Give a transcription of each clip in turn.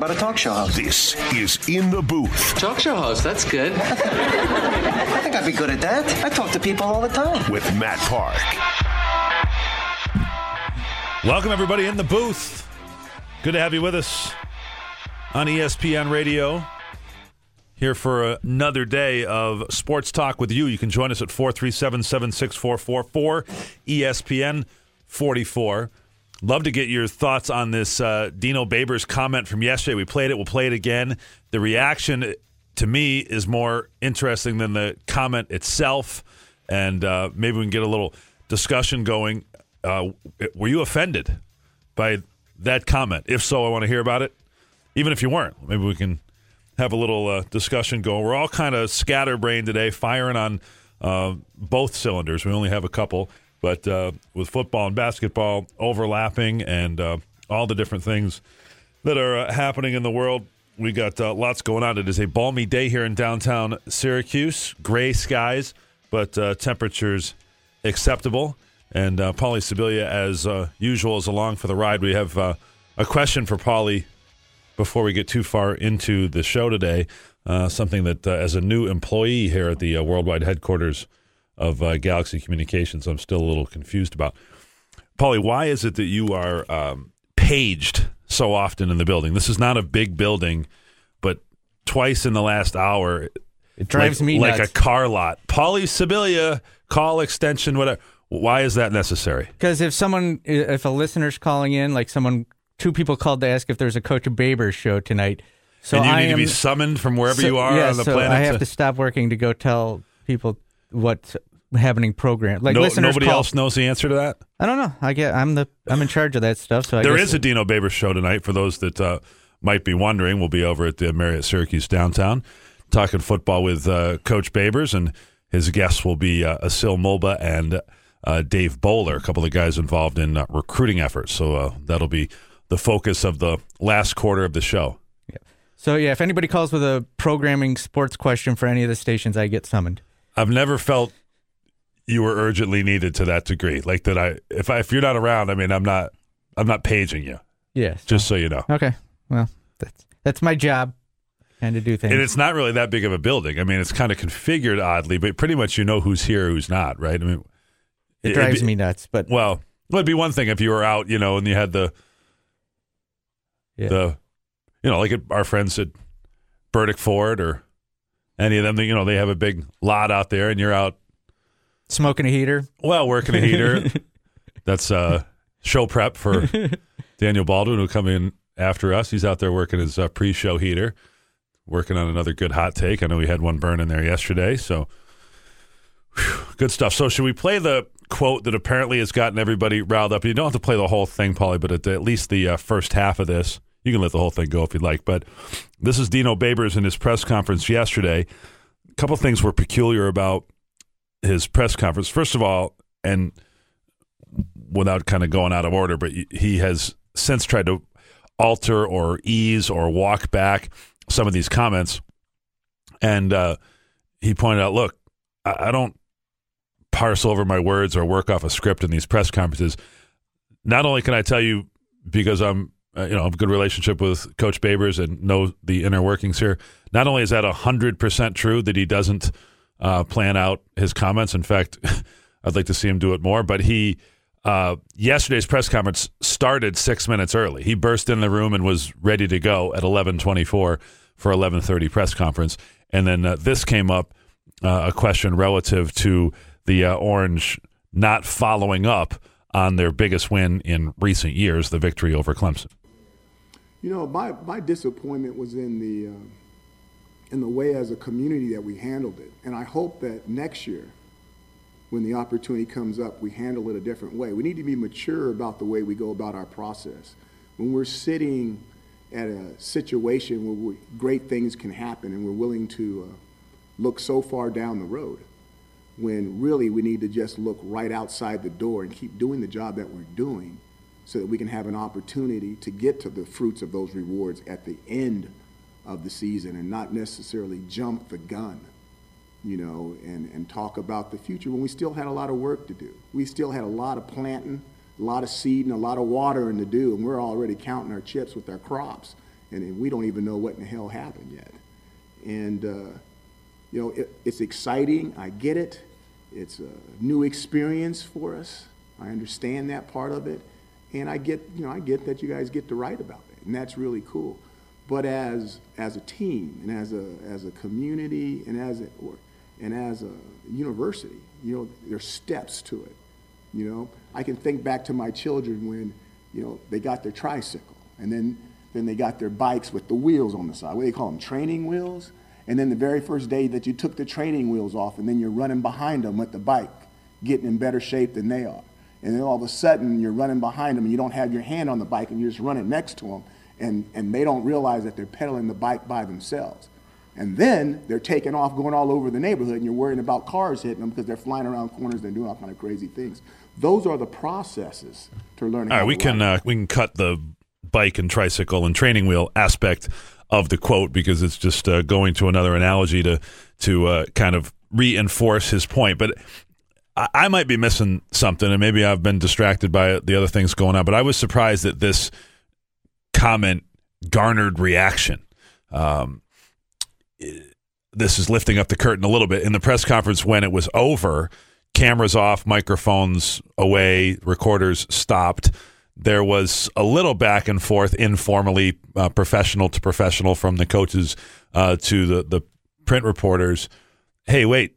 What about a talk show host? This is In the Booth Talk show host, that's good. I think I'd be good at that. I talk to people all the time. with Matt Park. Welcome, everybody, in the booth. Good to have you with us on ESPN Radio. Here for another day of sports talk with you. You can join us at 437 76444 ESPN 44. Love to get your thoughts on this uh, Dino Babers comment from yesterday. We played it, we'll play it again. The reaction to me is more interesting than the comment itself. And uh, maybe we can get a little discussion going. Uh, were you offended by that comment? If so, I want to hear about it. Even if you weren't, maybe we can have a little uh, discussion going. We're all kind of scatterbrained today, firing on uh, both cylinders. We only have a couple, but uh, with football and basketball overlapping and uh, all the different things that are uh, happening in the world, we got uh, lots going on. It is a balmy day here in downtown Syracuse. Gray skies, but uh, temperatures acceptable. And uh, Paulie Sibilia, as usual, is along for the ride. We have a question for Paulie before we get too far into the show today. Something that, as a new employee here at the worldwide headquarters of uh, Galaxy Communications, I'm still a little confused about. Paulie, why is it that you are um, paged so often in the building? This is not a big building, but twice in the last hour, It drives like, me like nuts. a car lot. Paulie Sibilia, call extension, whatever. Why is that necessary? Because if someone, if a listener's calling in, like someone, two people called to ask if there's a Coach Babers show tonight. So and you I need am, to be summoned from wherever so- you are yeah, on the so planet. I have to- to stop working to go tell people what's happening program. Like no, listeners nobody call- else knows the answer to that. I don't know. I get. I'm the. I'm in charge of that stuff. So I There is a Dino Babers show tonight. For those that uh, might be wondering, we'll be over at the Marriott Syracuse downtown talking football with uh, Coach Babers, and his guests will be uh, Asil Mulbah and uh, Dave Bowler, a couple of guys involved in uh, recruiting efforts. So uh, that'll be the focus of the last quarter of the show. So yeah, if anybody calls with a programming sports question for any of the stations, I get summoned. I've never felt you were urgently needed to that degree. Like that, I if I if you're not around, I mean, I'm not I'm not paging you. Yes. Just so you know. Okay. Well, that's that's my job. And to do things. And it's not really that big of a building. I mean, it's kind of configured oddly, but pretty much you know who's here, who's not, right? I mean, it drives be- me nuts. But Well, it'd be one thing if you were out, you know, and you had the yeah. the, you know, like our friends at Burdick Ford or any of them. You know, they have a big lot out there, and you're out, smoking a heater. well, working a heater. That's uh, show prep for Daniel Baldwin, who'll come in after us. He's out there working his uh, pre-show heater, working on another good hot take. I know we had one burn in there yesterday, so whew, good stuff. So, should we play the quote that apparently has gotten everybody riled up? You don't have to play the whole thing, Paulie, but at, the, at least the uh, first half of this. You can let the whole thing go if you'd like, but this is Dino Babers in his press conference yesterday. A couple things were peculiar about his press conference. First of all, and without kind of going out of order, but he has since tried to alter or ease or walk back some of these comments. And uh, he pointed out, look, I, I don't parse over my words or work off a script in these press conferences. Not only can I tell you because I'm, uh, you know, have a good relationship with Coach Babers and know the inner workings here. Not only is that hundred percent true that he doesn't uh, plan out his comments. In fact, I'd like to see him do it more. But he uh, yesterday's press conference started six minutes early. He burst in the room and was ready to go at eleven twenty four for eleven thirty press conference. And then uh, this came up uh, a question relative to the uh, Orange not following up on their biggest win in recent years, the victory over Clemson. You know, my, my disappointment was in the uh, in the way as a community that we handled it, and I hope that next year, when the opportunity comes up, we handle it a different way. We need to be mature about the way we go about our process. When we're sitting at a situation where we, great things can happen, and we're willing to uh, look so far down the road, when really we need to just look right outside the door and keep doing the job that we're doing so that we can have an opportunity to get to the fruits of those rewards at the end of the season and not necessarily jump the gun, you know, and, and talk about the future when we still had a lot of work to do. We still had a lot of planting, a lot of seeding, a lot of watering to do, and we're already counting our chips with our crops, and, and we don't even know what in the hell happened yet. And, uh, you know, it, it's exciting. I get it. It's a new experience for us. I understand that part of it. And I get, you know, I get that you guys get to write about it, and that's really cool. But as as a team and as a as a community and as a or, and as a university, you know, there's steps to it. You know, I can think back to my children when, you know, they got their tricycle and then then they got their bikes with the wheels on the side. What do they call them? Training wheels. And then the very first day that you took the training wheels off, and then you're running behind them with the bike, getting in better shape than they are. And then all of a sudden, you're running behind them, and you don't have your hand on the bike, and you're just running next to them, and, and they don't realize that they're pedaling the bike by themselves. And then they're taking off, going all over the neighborhood, and you're worrying about cars hitting them because they're flying around corners and doing all kind of crazy things. Those are the processes to learning. All right, we can uh, we can cut the bike and tricycle and training wheel aspect of the quote because it's just uh, going to another analogy to to uh, kind of reinforce his point. But I, might be missing something, and maybe I've been distracted by the other things going on. But I was surprised that this comment garnered reaction. Um, this is lifting up the curtain a little bit. In the press conference, when it was over, cameras off, microphones away, recorders stopped. There was a little back and forth, informally, uh, professional to professional, from the coaches uh, to the, the print reporters. Hey, wait,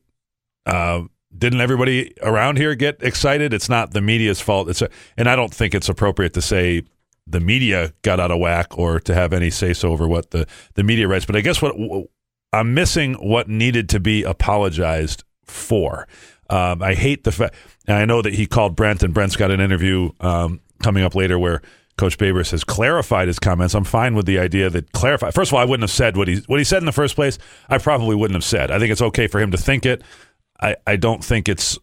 uh, didn't everybody around here get excited? It's not the media's fault. It's a, and I don't think it's appropriate to say the media got out of whack or to have any say so over what the, the media writes. But I guess what I'm missing what needed to be apologized for. Um, I hate the fact, and I know that he called Brent, and Brent's got an interview um, coming up later where Coach Babers has clarified his comments. I'm fine with the idea that clarify. First of all, I wouldn't have said what he what he said in the first place. I probably wouldn't have said. I think it's okay for him to think it. I, I don't think it's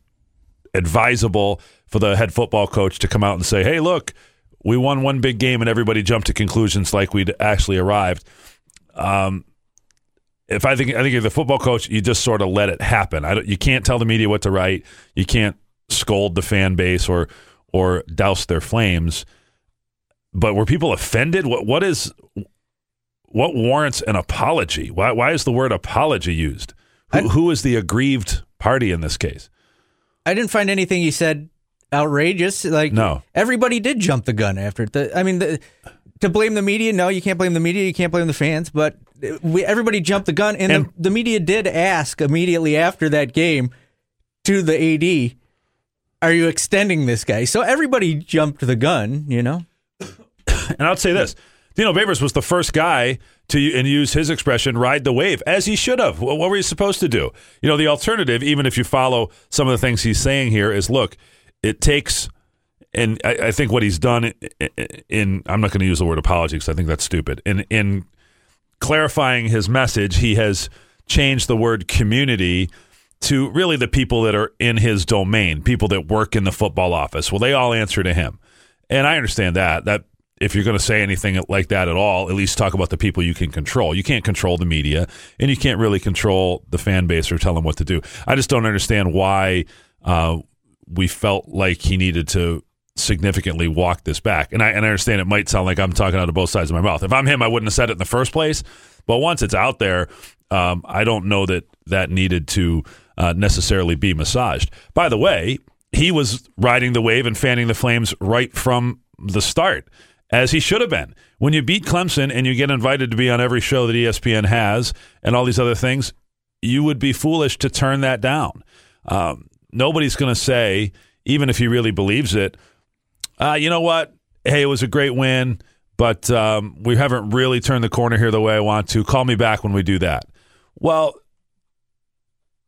advisable for the head football coach to come out and say, "Hey, look, we won one big game and everybody jumped to conclusions like we'd actually arrived." Um, if I think I think if the football coach, you just sort of let it happen. I don't, you can't tell the media what to write. You can't scold the fan base or or douse their flames. But were people offended? What what is what warrants an apology? Why why is the word apology used? Who, I- who is the aggrieved party in this case? I didn't find anything he said outrageous. Like No. everybody did jump the gun after it. The, I mean, the, to blame the media, no, you can't blame the media. You can't blame the fans. But we, everybody jumped the gun, and, And- the, the media did ask immediately after that game to the AD, "Are you extending this guy?" So everybody jumped the gun. You know. And I'll say this: Dino Babers was the first guy to and use his expression "ride the wave" as he should have. What, were you supposed to do? You know, the alternative, even if you follow some of the things he's saying here, is look, it takes. And I, I think what he's done in, in I'm not going to use the word apology because I think that's stupid. In in clarifying his message, he has changed the word community to really the people that are in his domain, people that work in the football office. Well, they all answer to him. And I understand that. That if you're going to say anything like that at all, at least talk about the people you can control. You can't control the media, and you can't really control the fan base or tell them what to do. I just don't understand why uh, we felt like he needed to significantly walk this back. And I, and I understand it might sound like I'm talking out of both sides of my mouth. If I'm him, I wouldn't have said it in the first place. But once it's out there, um, I don't know that that needed to uh, necessarily be massaged. By the way, he was riding the wave and fanning the flames right from the start, as he should have been. When you beat Clemson and you get invited to be on every show that ESPN has and all these other things, you would be foolish to turn that down. Um, nobody's going to say, even if he really believes it, uh, you know what? Hey, it was a great win, but um, we haven't really turned the corner here the way I want to. Call me back when we do that. Well,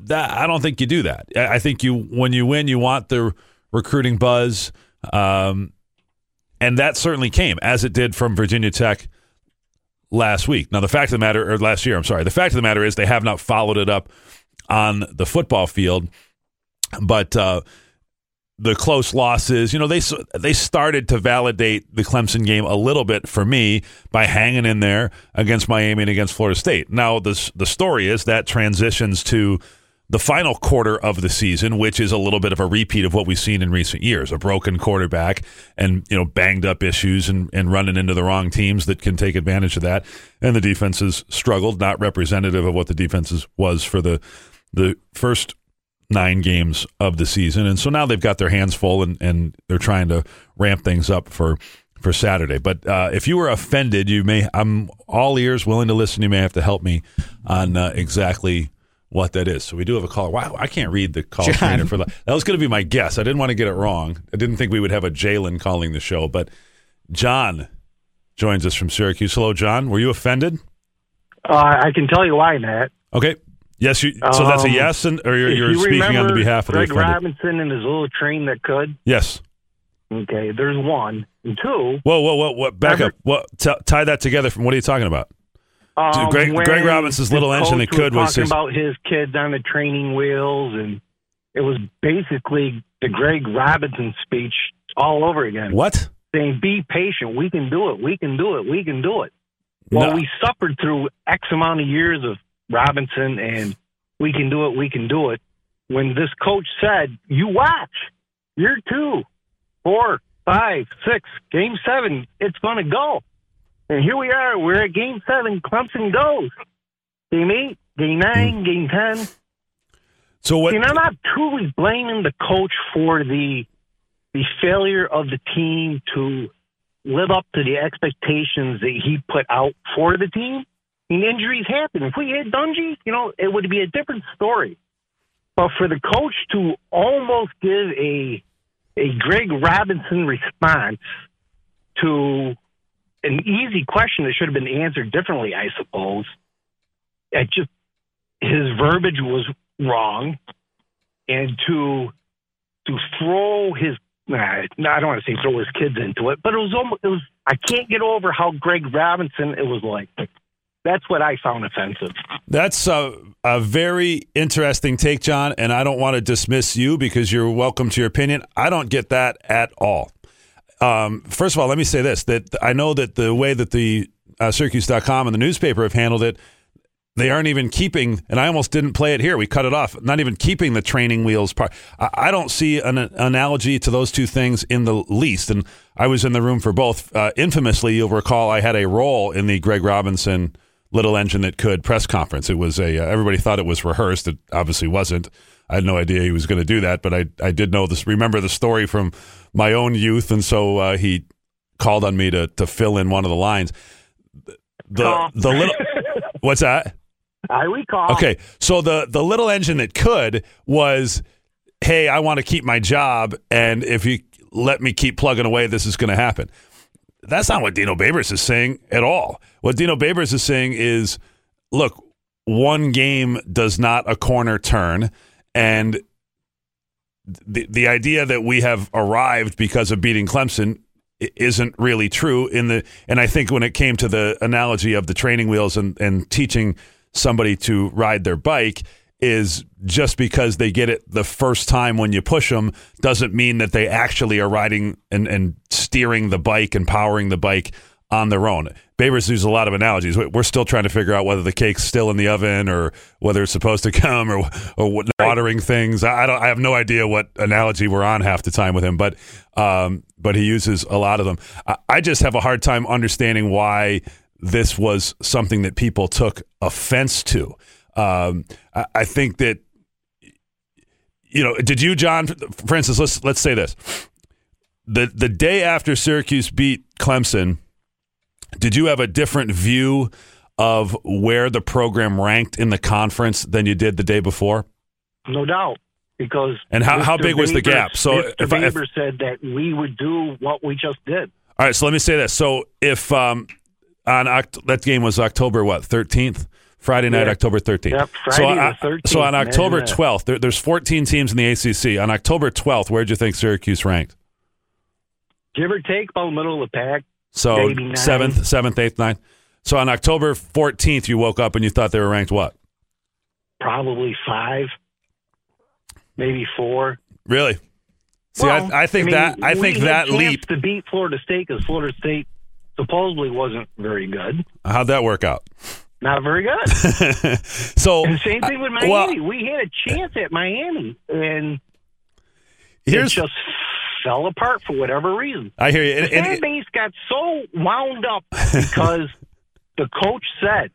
that I don't think you do that. I I think you when you win, you want the recruiting buzz, um, and that certainly came as it did from Virginia Tech last week. Now, the fact of the matter, or last year, I'm sorry, the fact of the matter is they have not followed it up on the football field. but uh, the close losses, you know, they they started to validate the Clemson game a little bit for me by hanging in there against Miami and against Florida State. Now the the story is that transitions to the final quarter of the season, which is a little bit of a repeat of what we've seen in recent years, a broken quarterback and, you know, banged up issues and, and running into the wrong teams that can take advantage of that. And the defenses struggled, not representative of what the defenses was for the the first nine games of the season. And so now they've got their hands full and, and they're trying to ramp things up for for Saturday. But uh, if you were offended, you may I'm all ears, willing to listen. You may have to help me on uh, exactly what that is. So we do have a caller. Wow, I can't read the call John. screener for that. That was going to be my guess. I didn't want to get it wrong. I didn't think we would have a Jalen calling the show, but John joins us from Syracuse. Hello, John. Were you offended? Uh, I can tell you why, Matt. Okay. Yes. You, so that's a Um, yes, and or you're, you're you speaking on the behalf of Greg the offended. Robinson and his little train that could. Yes. Okay, there's one and two. Whoa, whoa, whoa! What? Back Remember- up. What? T- tie that together. From what are you talking about? Um, Greg- Greg Robinson's little engine that could was talking his- about his kids on the training wheels, and it was basically the Greg Robinson speech all over again. What? Saying, "Be patient. We can do it. We can do it. We can do it." Well, No. we suffered through X amount of years of Robinson, and we can do it. We can do it. When this coach said, "You watch, year two, four, five, six, game seven, it's going to go," and here we are. We're at game seven. Clemson goes. Game eight, game nine, mm. game ten. So what? And I'm not truly blaming the coach for the the failure of the team to live up to the expectations that he put out for the team. I mean, injuries happen. If we had Dungey, you know, it would be a different story. But for the coach to almost give a a Greg Robinson response to an easy question that should have been answered differently, I suppose. It just his verbiage was wrong, and to to throw his I don't want to say throw his kids into it, but it was almost it was I can't get over how Greg Robinson it was like. That's what I found offensive. That's a, a very interesting take, John, and I don't want to dismiss you because you're welcome to your opinion. I don't get that at all. Um, first of all, let me say this: that I know that the way that the uh, Syracuse.com and the newspaper have handled it, they aren't even keeping. And I almost didn't play it here. We cut it off. Not even keeping the training wheels part. I, I don't see an analogy to those two things in the least. And I was in the room for both. Uh, infamously, you'll recall I had a role in the Greg Robinson little engine that could press conference. It was a uh, everybody thought it was rehearsed. It obviously wasn't. I had no idea he was going to do that, but I I did know this. Remember the story from my own youth, and so uh, he called on me to to fill in one of the lines. The the little what's that? I recall. Okay, so the the little engine that could was, hey, I want to keep my job, and if you let me keep plugging away, this is going to happen. That's not what Dino Babers is saying at all. What Dino Babers is saying is, look, one game does not a corner turn, and the the idea that we have arrived because of beating Clemson isn't really true in the and I think when it came to the analogy of the training wheels and and teaching somebody to ride their bike is just because they get it the first time when you push them doesn't mean that they actually are riding and, and steering the bike and powering the bike on their own. Babers uses a lot of analogies. We- We're still trying to figure out whether the cake's still in the oven or whether it's supposed to come or or what, watering things. I I don't. I have no idea what analogy we're on half the time with him, but um, but he uses a lot of them. I, I just have a hard time understanding why this was something that people took offense to. Um, I, I think that you know. Did you, John? For instance, let's let's say this: the the day after Syracuse beat Clemson, did you have a different view of where the program ranked in the conference than you did the day before? No doubt. Because And how- how big was the gap? So Mr. if I- if- said that we would do what we just did. All right, so let me say this. So if um, on Oct- that game was October what thirteenth, Friday night, Yeah. October thirteenth. Yep, so, Friday on- the 13th, so on October twelfth, there, there's fourteen teams in the ACC. On October twelfth, where do you think Syracuse ranked? Give or take about middle of the pack. So seventh, seventh, eighth, ninth. So on October fourteenth, you woke up and you thought they were ranked what? Probably five. maybe four. Really? See, Well, I, I think mean, that I think that leap. to beat Florida State because Florida State supposedly wasn't very good, How'd that work out? not very good. so And same thing with uh, well, Miami. we had a chance at Miami, and here's it just fell apart for whatever reason. I hear you. And- The fan base got so wound up because the coach said,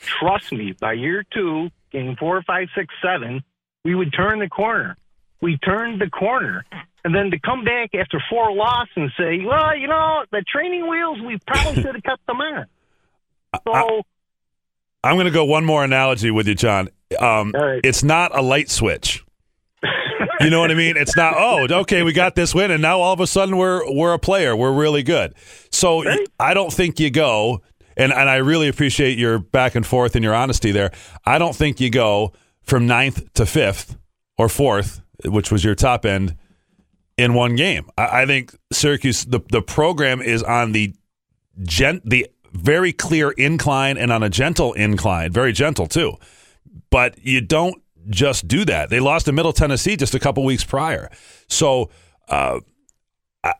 "Trust me, by year two, game four, five, six, seven, we would turn the corner." We turned the corner, and then to come back after four losses and say, "Well, you know, the training wheels, we probably should have kept them on." So I'm going to go one more analogy with you, John. Um, right. It's not a light switch. You know what I mean? It's not. Oh, okay, we got this win, and now all of a sudden we're we're a player. We're really good. So Right. I don't think you go, and and I really appreciate your back and forth and your honesty there. I don't think you go from ninth to fifth or fourth, which was your top end, in one game. I, I think Syracuse the the program is on the gent the very clear incline and on a gentle incline, very gentle too. But you don't just do that. They lost to Middle Tennessee just a couple weeks prior. So uh,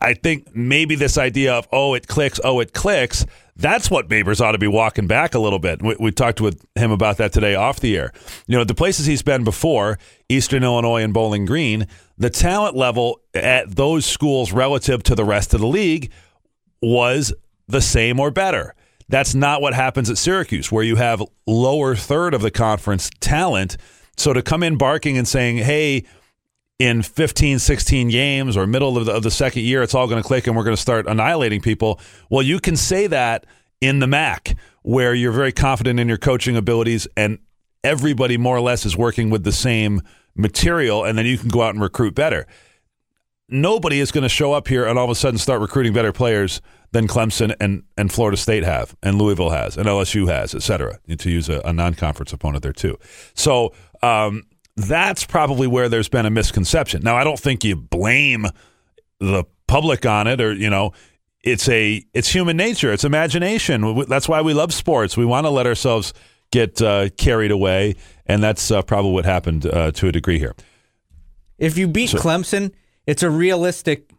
I- think maybe this idea of oh it clicks, oh it clicks. That's what Babers ought to be walking back a little bit. We, we talked with him about that today off the air. You know the places he's been before, Eastern Illinois and Bowling Green, the talent level at those schools relative to the rest of the league was the same or better. That's not what happens at Syracuse, where you have lower third of the conference talent. So to come in barking and saying, hey, in 15, 16 games or middle of the, of the second year, it's all going to click and we're going to start annihilating people. Well, you can say that in the MAC, where you're very confident in your coaching abilities and everybody more or less is working with the same material, and then you can go out and recruit better nobody is going to show up here and all of a sudden start recruiting better players than Clemson and, and Florida State have, and Louisville has, and LSU has, et cetera, to use a, a non conference opponent there too. So um, that's probably where there's been a misconception. Now, I don't think you blame the public on it or, you know, it's a it's human nature. It's imagination. That's why we love sports. We want to let ourselves get uh, carried away, and that's uh, probably what happened uh, to a degree here. If you beat Clemson, it's a realistic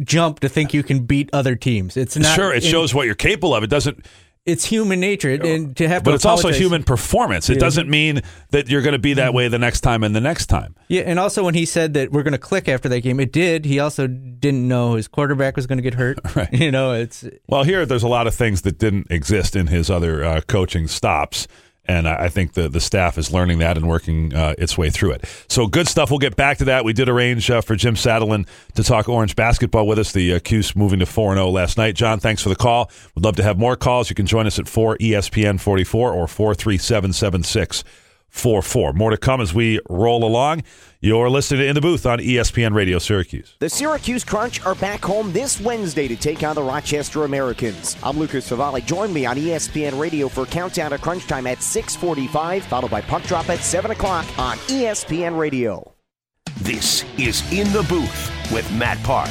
jump to think you can beat other teams. It's not sure, it in- shows what you're capable of. It doesn't. It's human nature, and to have to But it's also human performance. It Yeah. doesn't mean that you're going to be that way the next time and the next time. Yeah, and also when he said that we're going to click after that game, it did. He also didn't know his quarterback was going to get hurt. Right. You know, it's Well, here there's a lot of things that didn't exist in his other uh, coaching stops. And I think the, the staff is learning that and working uh, its way through it. So good stuff. We'll get back to that. We did arrange uh, for Jim Satalin to talk Orange basketball with us. The uh, Cuse moving to 4 0 last night. John, thanks for the call. We'd love to have more calls. You can join us at 4 ESPN 44 or 437 7644. More to come as we roll along. You're listening to In the Booth on ESPN Radio Syracuse. The Syracuse Crunch are back home this Wednesday to take on the Rochester Americans. I'm Lucas Favale. Join me on ESPN Radio for Countdown to Crunch Time at 645, followed by Puck Drop at 7 o'clock on ESPN Radio. This is In the Booth with Matt Park.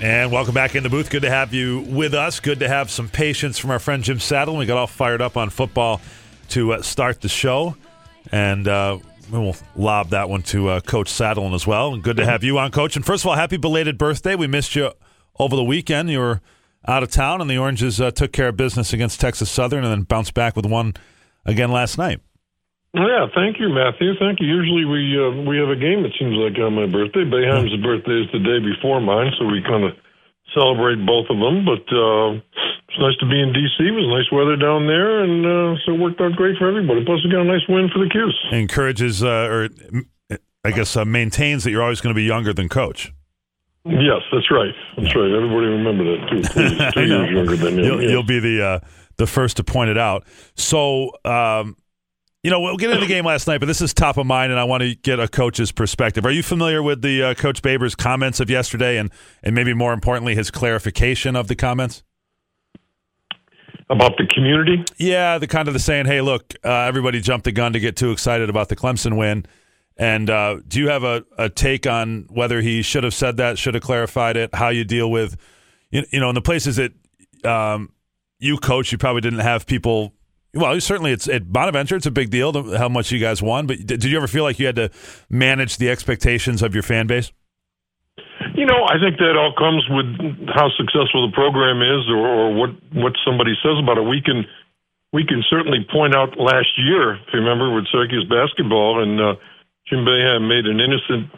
And welcome back in the booth. Good to have you with us. Good to have some patience from our friend Jim Satalin. We got all fired up on football to uh, start the show, and uh, we'll lob that one to uh, Coach Satalin as well. And good to have you on, Coach. And first of all, happy belated birthday. We missed you over the weekend. You were out of town, and the Oranges uh, took care of business against Texas Southern, and then bounced back with one again last night. Yeah, thank you, Matthew. Thank you. Usually we uh, we have a game. It seems like on my birthday. Boeheim's birthday is the day before mine, so we kind of celebrate both of them. But uh, it's nice to be in D.C. It was nice weather down there, and uh, so it worked out great for everybody. Plus, we got a nice win for the Cuse. Encourages, uh, or I guess, uh, maintains that you're always going to be younger than Coach. Yes, that's right. That's right. Everybody remember that too. Please. Two years younger than him. You'll, yes. you'll be the uh, the first to point it out. So, um, you know, we'll get into the game last night, but this is top of mind, and I want to get a coach's perspective. Are you familiar with the uh, Coach Babers comments of yesterday, and and maybe more importantly, his clarification of the comments? About the community? Yeah, the kind of the saying, "Hey, look, uh, everybody jumped the gun to get too excited about the Clemson win." And uh, do you have a, a take on whether he should have said that, should have clarified it, how you deal with, you, you know, in the places that um, you coach, you probably didn't have people Well, certainly it's at Bonaventure. It's a big deal how much you guys won. But did you ever feel like you had to manage the expectations of your fan base? You know, I think that all comes with how successful the program is, or, or what what somebody says about it. We can we can certainly point out last year, if you remember, with Syracuse basketball, and uh, Jim Boeheim made an innocent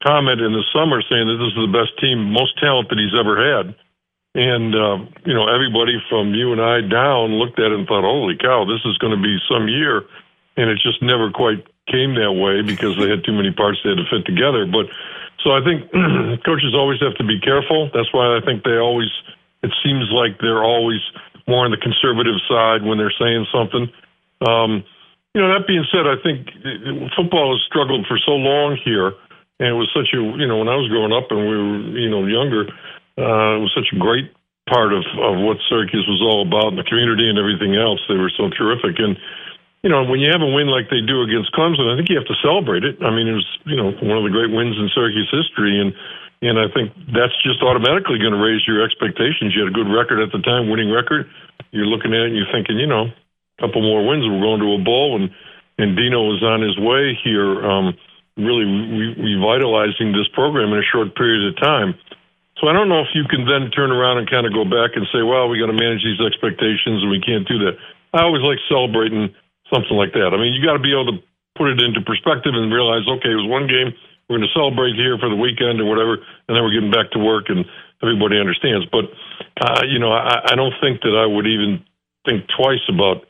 comment in the summer saying that this is the best team, most talented he's ever had. And uh, you know, everybody from you and I down looked at it and thought, "Holy cow, this is going to be some year," and it just never quite came that way because they had too many parts they had to fit together. But so I think coaches always have to be careful. That's why I think they always, it seems like they're always more on the conservative side when they're saying something. Um, you know, that being said, I think football has struggled for so long here, and it was such a, you know, when I was growing up and we were, you know, younger, uh, it was such a great part of, of what Syracuse was all about and the community and everything else. They were so terrific. And, you know, when you have a win like they do against Clemson, I think you have to celebrate it. I mean, it was, you know, one of the great wins in Syracuse history, and and I think that's just automatically going to raise your expectations. You had a good record at the time, winning record. You're looking at it and you're thinking, you know, a couple more wins, we're going to a bowl, and and Dino is on his way here, um, really re- revitalizing this program in a short period of time. So I don't know if you can then turn around and kind of go back and say, well, we got to manage these expectations and we can't do that. I always like celebrating something like that. I mean, you got to be able to put it into perspective and realize, okay, it was one game. We're going to celebrate here for the weekend or whatever, and then we're getting back to work, and everybody understands. But uh, you know, I, I don't think that I would even think twice about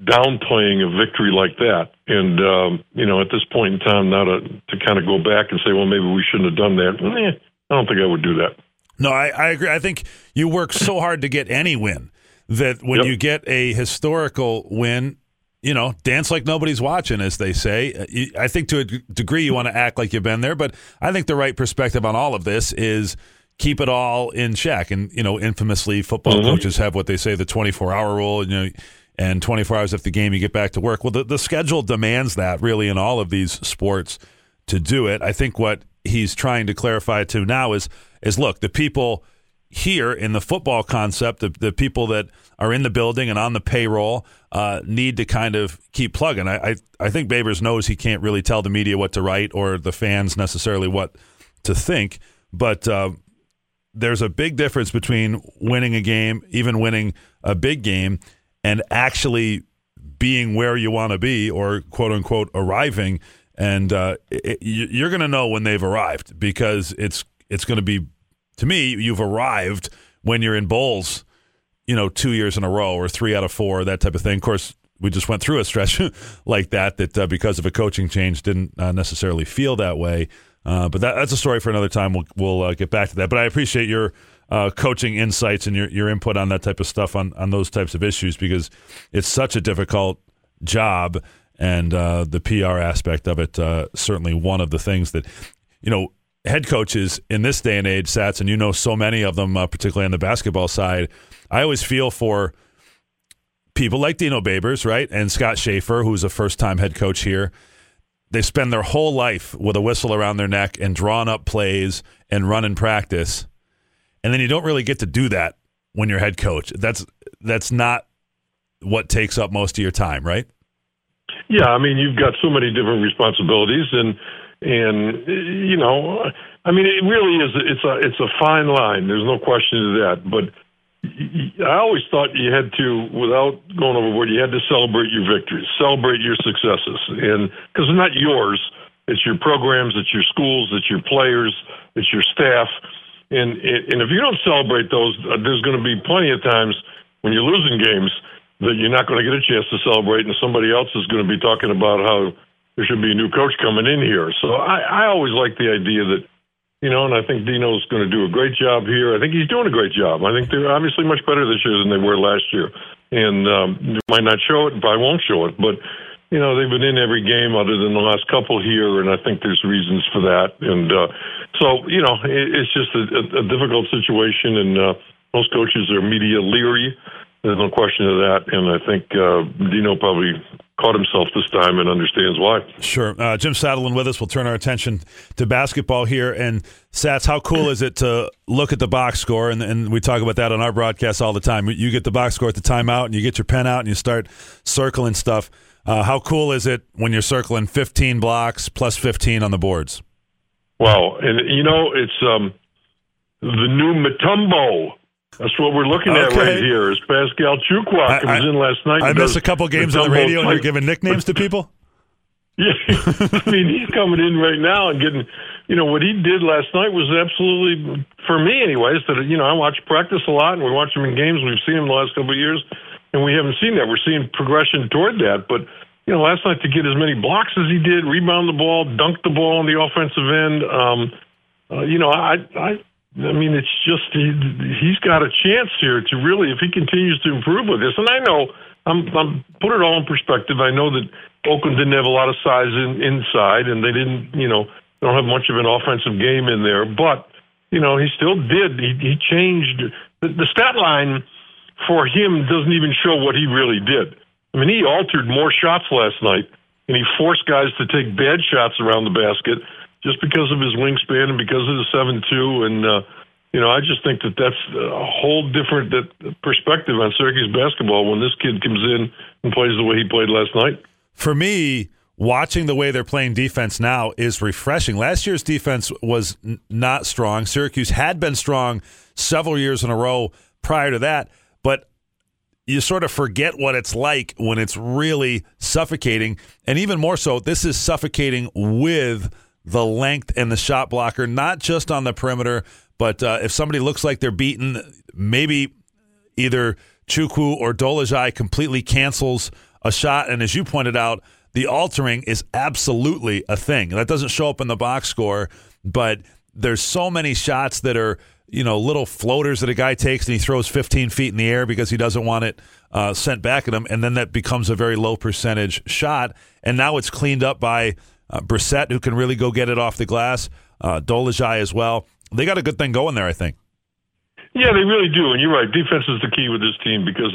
downplaying a victory like that. And um, you know, at this point in time, now to to kind of go back and say, well, maybe we shouldn't have done that. Eh, I don't think I would do that. No, I, I agree. I think you work so hard to get any win that when Yep. you get a historical win, you know, dance like nobody's watching, as they say. Uh, I think to a degree you want to act like you've been there, but I think the right perspective on all of this is keep it all in check. And you know, infamously, football coaches have what they say the twenty-four hour rule. You know. And 24 hours after the game, you get back to work. Well, the, the schedule demands that really in all of these sports to do it. I think what he's trying to clarify to now is is look, the people here in the football concept, the, the people that are in the building and on the payroll uh, need to kind of keep plugging. I, I I think Babers knows he can't really tell the media what to write or the fans necessarily what to think, but uh, there's a big difference between winning a game, even winning a big game, and actually being where you want to be or quote unquote arriving. And uh, it, you- you're going to know when they've arrived because it's it's going to be to me you've arrived when you're in bowls, you know, two years in a row or three out of four, that type of thing. Of course, we just went through a stretch like that that uh, because of a coaching change didn't uh, necessarily feel that way. Uh, but that, that's a story for another time. We'll we'll uh, get back to that. But I appreciate your uh, coaching insights and your your input on that type of stuff on on those types of issues because it's such a difficult job and uh, the PR aspect of it certainly one of the things that you know head coaches in this day and age, Sats, and you know so many of them, uh, particularly on the basketball side. I always feel for people like Dino Babers, right, and Scott Shafer, who's a first time head coach here. They spend their whole life with a whistle around their neck and drawing up plays and run running practice, and then you don't really get to do that when you're head coach. That's that's not what takes up most of your time, right? Yeah, I mean, you've got so many different responsibilities, and and you know, I mean, it really is. It's a it's a fine line. There's no question to that. But I always thought you had to, without going overboard, you had to celebrate your victories, celebrate your successes, and because they're not yours, it's your programs, it's your schools, it's your players, it's your staff, and and if you don't celebrate those, uh, there's going to be plenty of times when you're losing games that you're not going to get a chance to celebrate, and somebody else is going to be talking about how there should be a new coach coming in here. So I, I always like the idea that you know, and I think Dino's going to do a great job here. I think he's doing a great job. I think they're obviously much better this year than they were last year, and um, might not show it, probably won't show it, but you know they've been in every game other than the last couple here, and I think there's reasons for that. And uh, so you know, it, it's just a, a, a difficult situation, and uh, most coaches are media leery. There's no question of that, and I think uh, Dino probably caught himself this time and understands why. Sure. Uh, Jim Satalin with us. We'll turn our attention to basketball here. And Sats, how cool is it to look at the box score? And, and we talk about that on our broadcast all the time. You get the box score at the timeout, and you get your pen out, and you start circling stuff. Uh, how cool is it when you're circling 15 blocks plus 15 on the boards? Wow. And, you know, it's um, the new Mutombo. That's what we're looking at Okay. right here. Is Paschal Chukwu was in last night. I missed a couple games on the radio, and you're giving nicknames to people? Yeah, I mean he's coming in right now and getting, you know, what he did last night was absolutely for me, anyways. That you know, I watch practice a lot and we watch him in games. We've seen him the last couple of years, and we haven't seen that. We're seeing progression toward that, but you know, last night to get as many blocks as he did, rebound the ball, dunk the ball on the offensive end. Um, uh, you know, I, I, I mean, it's just he, he's got a chance here to really, if he continues to improve with this. And I know, I'm, I'm put it all in perspective. I know that Oakland didn't have a lot of size in, inside, and they didn't, you know, don't have much of an offensive game in there. But you know, he still did. He, he changed the, the stat line for him doesn't even show what he really did. I mean, he altered more shots last night, and he forced guys to take bad shots around the basket just because of his wingspan and because of the seven-two. And uh, you know, I just think that that's a whole different that perspective on Syracuse basketball when this kid comes in and plays the way he played last night. For me, watching the way they're playing defense now is refreshing. Last year's defense was n- not strong. Syracuse had been strong several years in a row prior to that, but you sort of forget what it's like when it's really suffocating. And even more so, this is suffocating with the length and the shot blocker, not just on the perimeter, but uh, if somebody looks like they're beaten, maybe either Chukwu or Dolezaj completely cancels a shot. And as you pointed out, the altering is absolutely a thing. That doesn't show up in the box score, but there's so many shots that are, you know, little floaters that a guy takes and he throws 15 feet in the air because he doesn't want it uh, sent back at him. And then that becomes a very low percentage shot. And now it's cleaned up by uh, Brissett, who can really go get it off the glass, uh, Dolezaj as well. They got a good thing going there, I think. Yeah, they really do, and you're right. Defense is the key with this team because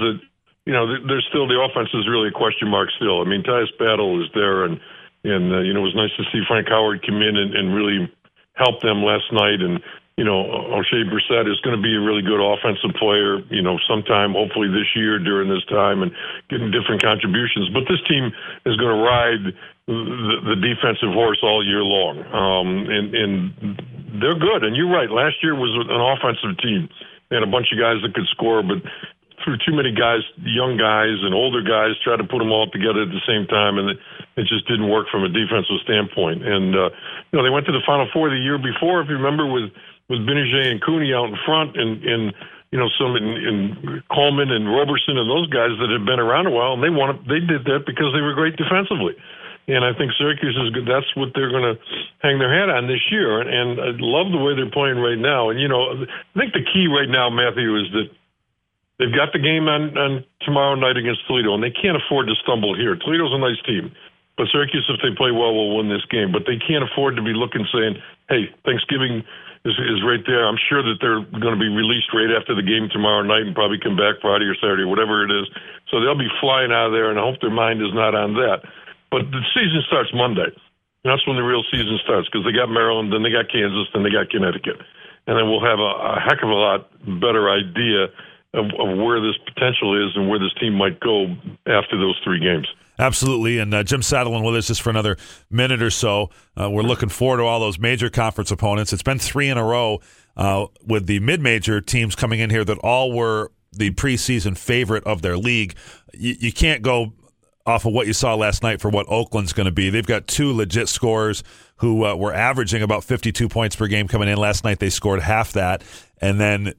you know, there's still the offense is really a question mark still. I mean, Tyus Battle is there, and and uh, you know, it was nice to see Frank Howard come in and, and really help them last night. And you know, Oshae Brissett is going to be a really good offensive player. You know, sometime hopefully this year during this time and getting different contributions. But this team is going to ride the, the defensive horse all year long, um, and and they're good. And you're right. Last year was an offensive team. They had a bunch of guys that could score, but through too many guys, young guys and older guys, try to put them all together at the same time, and it, it just didn't work from a defensive standpoint. And uh, you know, they went to the Final Four the year before, if you remember, with with Gbinije and Cooney out in front, and and you know some in, in Coleman and Roberson and those guys that had been around a while, and they wanted they did that because they were great defensively. And I think Syracuse is good. That's what they're going to hang their hat on this year. And, and I love the way they're playing right now. And you know, I think the key right now, Matthew, is that They've got the game on, on tomorrow night against Toledo, and they can't afford to stumble here. Toledo's a nice team, but Syracuse, if they play well, will win this game. But they can't afford to be looking saying, "Hey, Thanksgiving is, is right there." I'm sure that they're going to be released right after the game tomorrow night, and probably come back Friday or Saturday, whatever it is. So they'll be flying out of there, and I hope their mind is not on that. But the season starts Monday. That's when the real season starts because they got Maryland, then they got Kansas, then they got Connecticut, and then we'll have a, a heck of a lot better idea of, of where this potential is and where this team might go after those three games. Absolutely. And uh, Jim Satalin with us just for another minute or so. Uh, we're looking forward to all those major conference opponents. It's been three in a row uh, with the mid major teams coming in here that all were the preseason favorite of their league. You, you can't go off of what you saw last night for what Oakland's going to be. They've got two legit scorers who uh, were averaging about 52 points per game coming in. Last night they scored half that. And then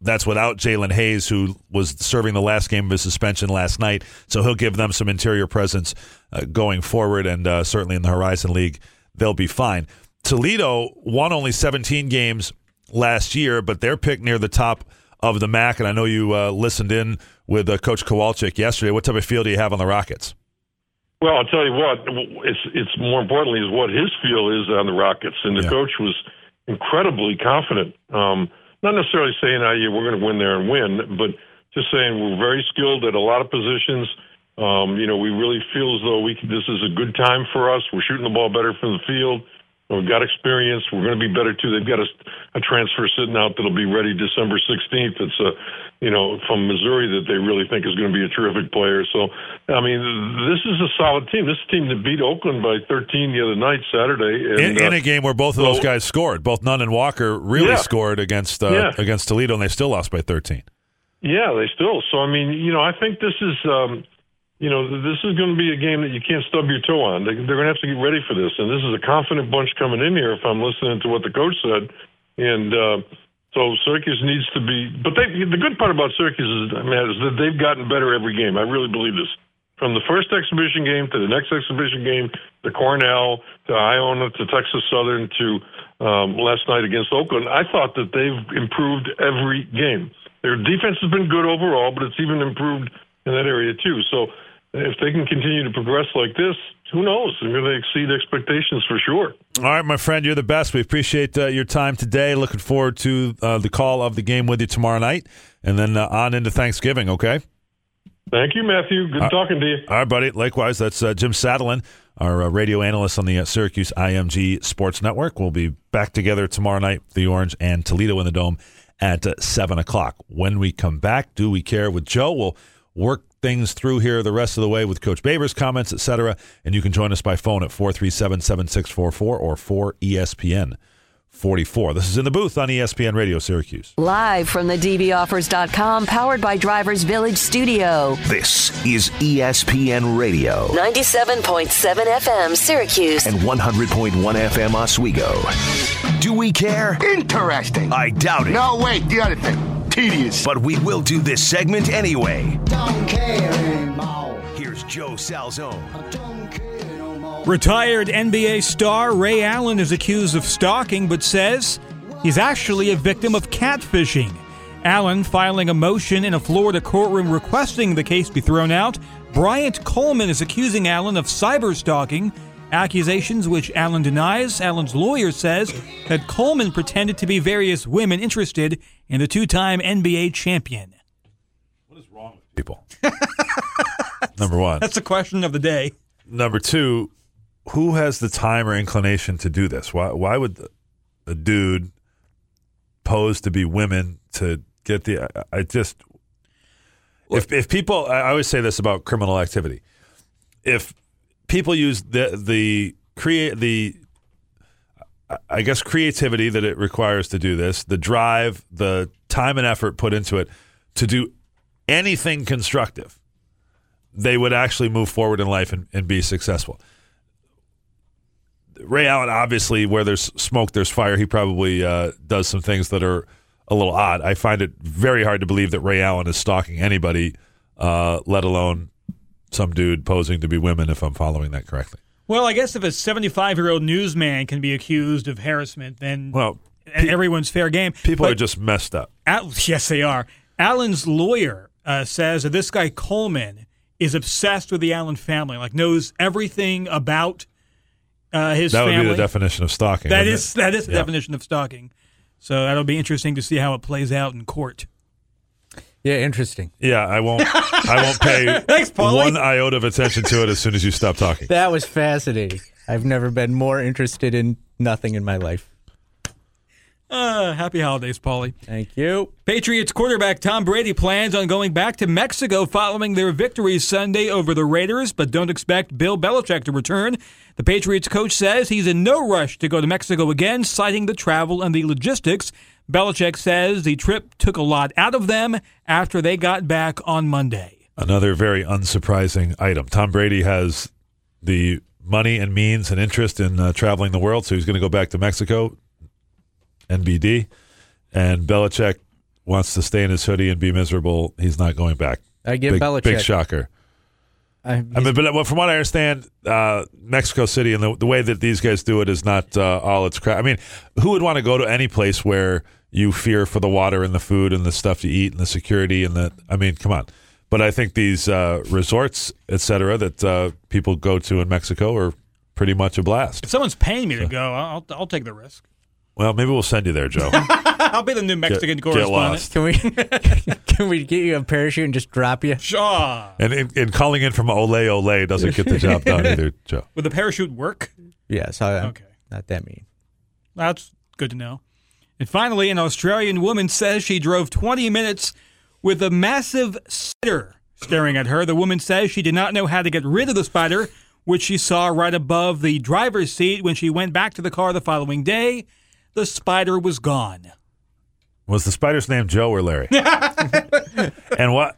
that's without Jalen Hayes, who was serving the last game of his suspension last night. So he'll give them some interior presence uh, going forward, and uh, certainly in the Horizon League, they'll be fine. Toledo won only 17 games last year, but they're picked near the top of the MAC. And I know you uh, listened in with uh, Coach Kowalczyk yesterday. What type of feel do you have on the Rockets? Well, I'll tell you what. It's it's more importantly is what his feel is on the Rockets, and the Yeah. coach was incredibly confident. Um, not necessarily saying, "Oh, yeah, we're going to win there and win," but just saying we're very skilled at a lot of positions. Um, you know, we really feel as though we can, this is a good time for us. We're shooting the ball better from the field. We've got experience. We're going to be better too. They've got a, a transfer sitting out that'll be ready December 16th. It's a, you know, from Missouri that they really think is going to be a terrific player. So, I mean, this is a solid team. This team that beat Oakland by 13 the other night, Saturday, in, and, in uh, a game where both of those so- guys scored. Both Nunn and Walker really Yeah. scored against uh, Yeah. against Toledo, and they still lost by 13. Yeah, they still. So I mean, you know, I think this is, um, you know, this is going to be a game that you can't stub your toe on. They, they're going to have to get ready for this, and this is a confident bunch coming in here. If I'm listening to what the coach said, and uh, so Syracuse needs to be. But they, the good part about Syracuse is, Matt, is that they've gotten better every game. I really believe this. From the first exhibition game to the next exhibition game, to Cornell, to Iona, to Texas Southern, to um, last night against Oakland, I thought that they've improved every game. Their defense has been good overall, but it's even improved in that area too. So if they can continue to progress like this, who knows? They're going to exceed expectations for sure. All right, my friend, you're the best. We appreciate uh, your time today. Looking forward to uh, the call of the game with you tomorrow night, and then uh, on into Thanksgiving. Okay. Thank you, Matthew. Good Uh, talking to you. All right, buddy. Likewise, that's uh, Jim Satalin, our uh, radio analyst on the uh, Syracuse IMG Sports Network. We'll be back together tomorrow night, the Orange and Toledo in the Dome at uh, 7 o'clock. When we come back, Do We Care with Joe? We'll work things through here the rest of the way with Coach Babers' comments, etc. And you can join us by phone at 437 7644 or 4ESPN 44. This is in the booth on ESPN Radio Syracuse. Live from the DBOffers.com, powered by Drivers Village Studio. This is ESPN Radio 97.7 FM, Syracuse. and 100.1 FM Oswego. Do we care? Interesting. I doubt it. No, wait, the other thing. Tedious. But we will do this segment anyway. Don't care anymore. Here's Joe Salzone. No Retired NBA star Ray Allen is accused of stalking, but says he's actually a victim of catfishing. Allen filing a motion in a Florida courtroom requesting the case be thrown out. Bryant Coleman is accusing Allen of cyber stalking, accusations which Allen denies. Allen's lawyer says that Coleman pretended to be various women interested in the two time NBA champion. What is wrong with people. Number one. That's the question of the day. Number two, who has the time or inclination to do this? Why why would a dude pose to be women to get the? I, I just if if people, I always say this about criminal activity. If people use the the create the I guess creativity that it requires to do this, the drive, the time and effort put into it to do anything constructive, they would actually move forward in life and, and be successful. Ray Allen, obviously, where there's smoke, there's fire. He probably uh, does some things that are a little odd. I find it very hard to believe that Ray Allen is stalking anybody, uh, let alone some dude posing to be women, if I'm following that correctly. Well, I guess if a 75 year old newsman can be accused of harassment, then Well, everyone's fair game. People But are just messed up. Al- yes, they are. Allen's lawyer uh, says that this guy Coleman is obsessed with the Allen family, like knows everything about uh, his family. that would family. be the definition of stalking. That is it? that is the Yeah. definition of stalking. So that'll be interesting to see how it plays out in court. Yeah, interesting. Yeah, I won't. I won't pay Thanks, Paulie. one iota of attention to it as soon as you stop talking. That was fascinating. I've never been more interested in nothing in my life. Uh, happy holidays, Paulie. Thank you. Patriots quarterback Tom Brady plans on going back to Mexico following their victory Sunday over the Raiders, but don't expect Bill Belichick to return. The Patriots coach says he's in no rush to go to Mexico again, citing the travel and the logistics. Belichick says the trip took a lot out of them after they got back on Monday. Another very unsurprising item. Tom Brady has the money and means and interest in uh, traveling the world, so he's going to go back to Mexico, NBD, and Belichick wants to stay in his hoodie and be miserable. He's not going back. I give big, Belichick- big shocker. I, I mean, but from what I understand, uh, Mexico City and the, the way that these guys do it is not uh, all it's crap. I mean, who would want to go to any place where you fear for the water and the food and the stuff you eat and the security and the? I mean, come on. But I think these uh, resorts, et cetera, that uh, people go to in Mexico are pretty much a blast. If someone's paying me to go, I'll, I'll take the risk. Well, maybe we'll send you there, Joe. I'll be the New Mexican get correspondent. lost. Can we can we get you a parachute and just drop you? Shaw. And, and, and calling in from Ole Ole doesn't get the job done either, Joe. Would the parachute work? Yes. I, Okay. Not that mean. That's good to know. And finally, an Australian woman says she drove 20 minutes with a massive spider staring at her. The woman says she did not know how to get rid of the spider, which she saw right above the driver's seat when she went back to the car the following day. The spider was gone. Was the spider's name Joe or Larry? and what?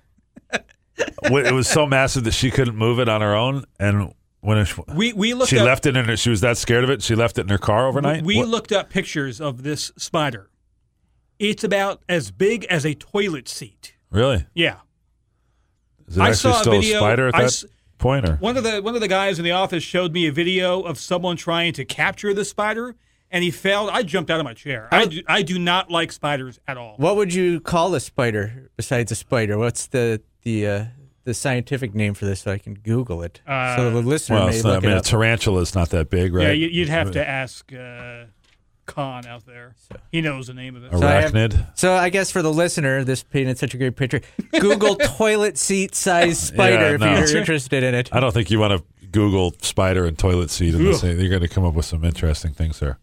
It was so massive that she couldn't move it on her own. And when it, We we looked she up, left it in her, she was that scared of it. She left it in her car overnight. We What- looked up pictures of this spider. It's about as big as a toilet seat. really? Yeah. Is it I actually saw a still video- a spider at that s- point? Or One of the one of the guys in the office showed me a video of someone trying to capture the spider, and he failed. I jumped out of my chair. I do, I do not like spiders at all. What would you call a spider besides a spider? What's the the uh, the scientific name for this so I can Google it? Uh, so the listener well, may it's not- I mean, it a tarantula is not that big, right? Yeah, you, you'd have to ask uh, Khan out there. He knows the name of it. So I have- Arachnid. So I guess for the listener, this painted such a great picture. Google toilet seat size spider Yeah, if you're interested in it. I don't think you want to Google spider and toilet seat In the same. You're going to come up with some interesting things there.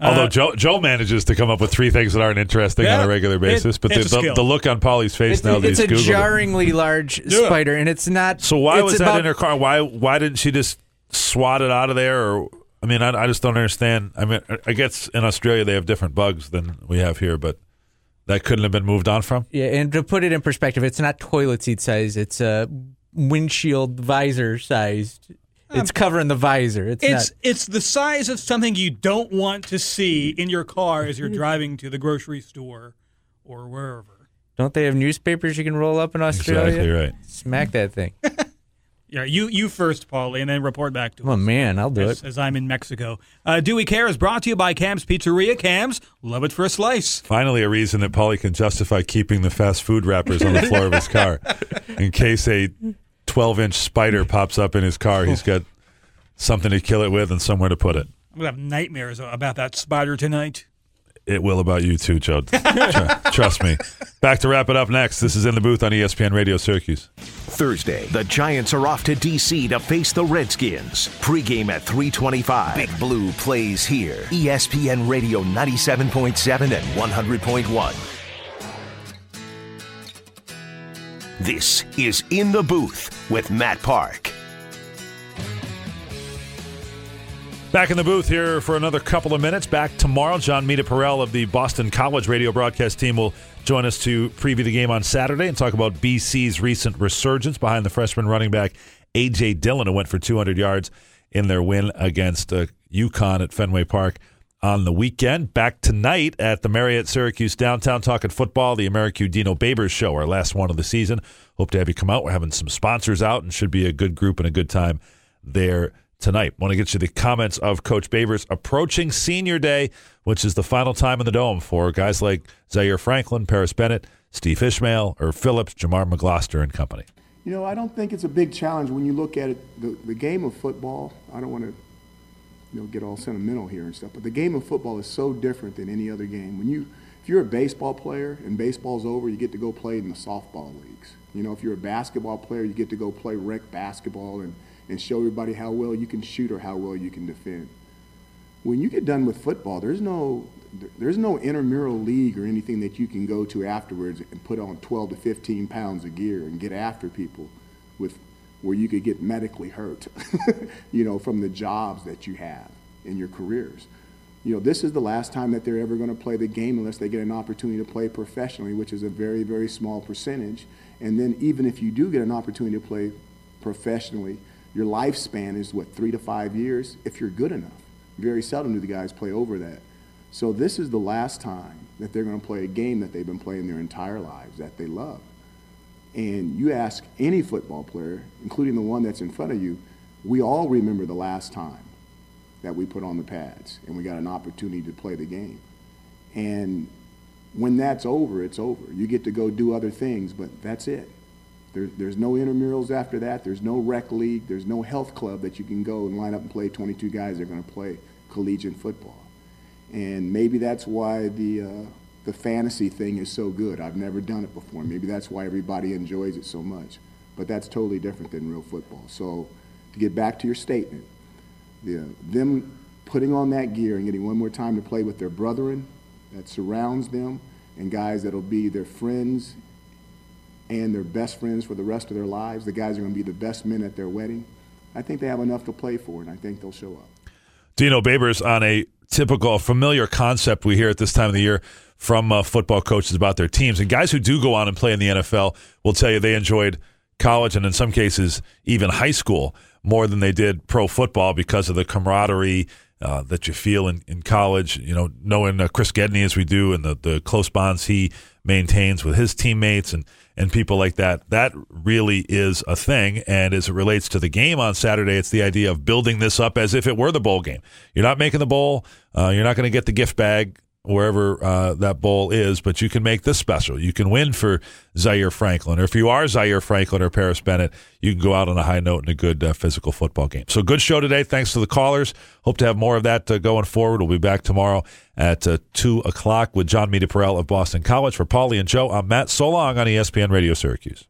Although Uh, Joe Joe manages to come up with three things that aren't interesting on a regular it- basis, but the, the, the look on Paulie's face It's, now that it's he's a Googled it. jarringly large spider, and it's not. So why was about, that in her car? Why why didn't she just swat it out of there? Or I mean, I, I just don't understand. I mean, I guess in Australia they have different bugs than we have here, but that couldn't have been moved on from. Yeah, and to put it in perspective, it's not toilet seat size. It's a windshield visor sized. It's covering the visor. It's, Um, It's not. it's the size of something you don't want to see in your car as you're driving to the grocery store or wherever. Don't they have newspapers you can roll up in Australia? Exactly right. Smack that thing. Yeah, you you first, Paulie, and then report back to Oh us. man, I'll do As, it. as I'm in Mexico. Uh, Do We Care is brought to you by Cam's Pizzeria. Cam's, love it for a slice. Finally, a reason that Paulie can justify keeping the fast food wrappers on the floor of his car, in case a 12-inch spider pops up in his car. He's got something to kill it with and somewhere to put it. I'm going to have nightmares about that spider tonight. It will about you too, Joe. Trust me. Back to wrap it up next. This is in the booth on ESPN Radio Syracuse. Thursday, the Giants are off to D.C. to face the Redskins. Pregame at 325. Big Blue plays here. ESPN Radio 97.7 and 100.1. This is In the Booth with Matt Park. Back in the booth here for another couple of minutes. Back tomorrow. Jon Meterparel of the Boston College radio broadcast team will join us to preview the game on Saturday and talk about BC's recent resurgence behind the freshman running back A.J. Dillon, who went for 200 yards in their win against uh, UConn at Fenway Park on the weekend. Back tonight at the Marriott Syracuse downtown talking football, the AmeriCU Dino Babers show, our last one of the season. Hope to have you come out. We're having some sponsors out and should be a good group and a good time there tonight. Want to get you the comments of Coach Babers approaching senior day, which is the final time in the dome for guys like Zaire Franklin, Parris Bennett, Steve Ishmael, or Phillips, Jamar McGloster, and company. You know, I don't think it's a big challenge when you look at it. The, the game of football, I don't want to you know, get all sentimental here and stuff, but the game of football is so different than any other game. When you, if you're a baseball player and baseball's over, you get to go play in the softball leagues. You know, if you're a basketball player, you get to go play rec basketball and, and show everybody how well you can shoot or how well you can defend. When you get done with football, there's no there's no intramural league or anything that you can go to afterwards and put on 12 to 15 pounds of gear and get after people with where you could get medically hurt, you know, from the jobs that you have in your careers. You know, this is the last time that they're ever going to play the game unless they get an opportunity to play professionally, which is a very, very small percentage. And then even if you do get an opportunity to play professionally, your lifespan is what, three to five years, if you're good enough. Very seldom do the guys play over that. So this is the last time that they're going to play a game that they've been playing their entire lives that they love. And you ask any football player, including the one that's in front of you, we all remember the last time that we put on the pads and we got an opportunity to play the game. And when that's over, it's over. You get to go do other things, but that's it. There, there's no intramurals after that. There's no rec league. There's no health club that you can go and line up and play 22 guys that are going to play collegiate football. And maybe that's why the, uh, the fantasy thing is so good. I've never done it before. Maybe that's why everybody enjoys it so much. But that's totally different than real football. So to get back to your statement, the, them putting on that gear and getting one more time to play with their brethren that surrounds them and guys that'll be their friends and their best friends for the rest of their lives. The guys are going to be the best men at their wedding. I think they have enough to play for, and I think they'll show up. Dino Babers on a typical, familiar concept we hear at this time of the year from uh, football coaches about their teams. And guys who do go on and play in the NFL will tell you they enjoyed college and in some cases even high school more than they did pro football because of the camaraderie uh, that you feel in, in college. You know, knowing uh, Chris Gedney as we do and the, the close bonds he maintains with his teammates and, and people like that, that really is a thing. And as it relates to the game on Saturday, it's the idea of building this up as if it were the bowl game. You're not making the bowl, uh, you're not going to get the gift bag wherever uh, that bowl is, but you can make this special. You can win for Zaire Franklin, or if you are Zaire Franklin or Parris Bennett, you can go out on a high note in a good uh, physical football game. So good show today. Thanks to the callers. Hope to have more of that uh, going forward. We'll be back tomorrow at uh, 2 o'clock with Jon Meterparel of Boston College. For Paulie and Joe, I'm Matt. So long on ESPN Radio Syracuse.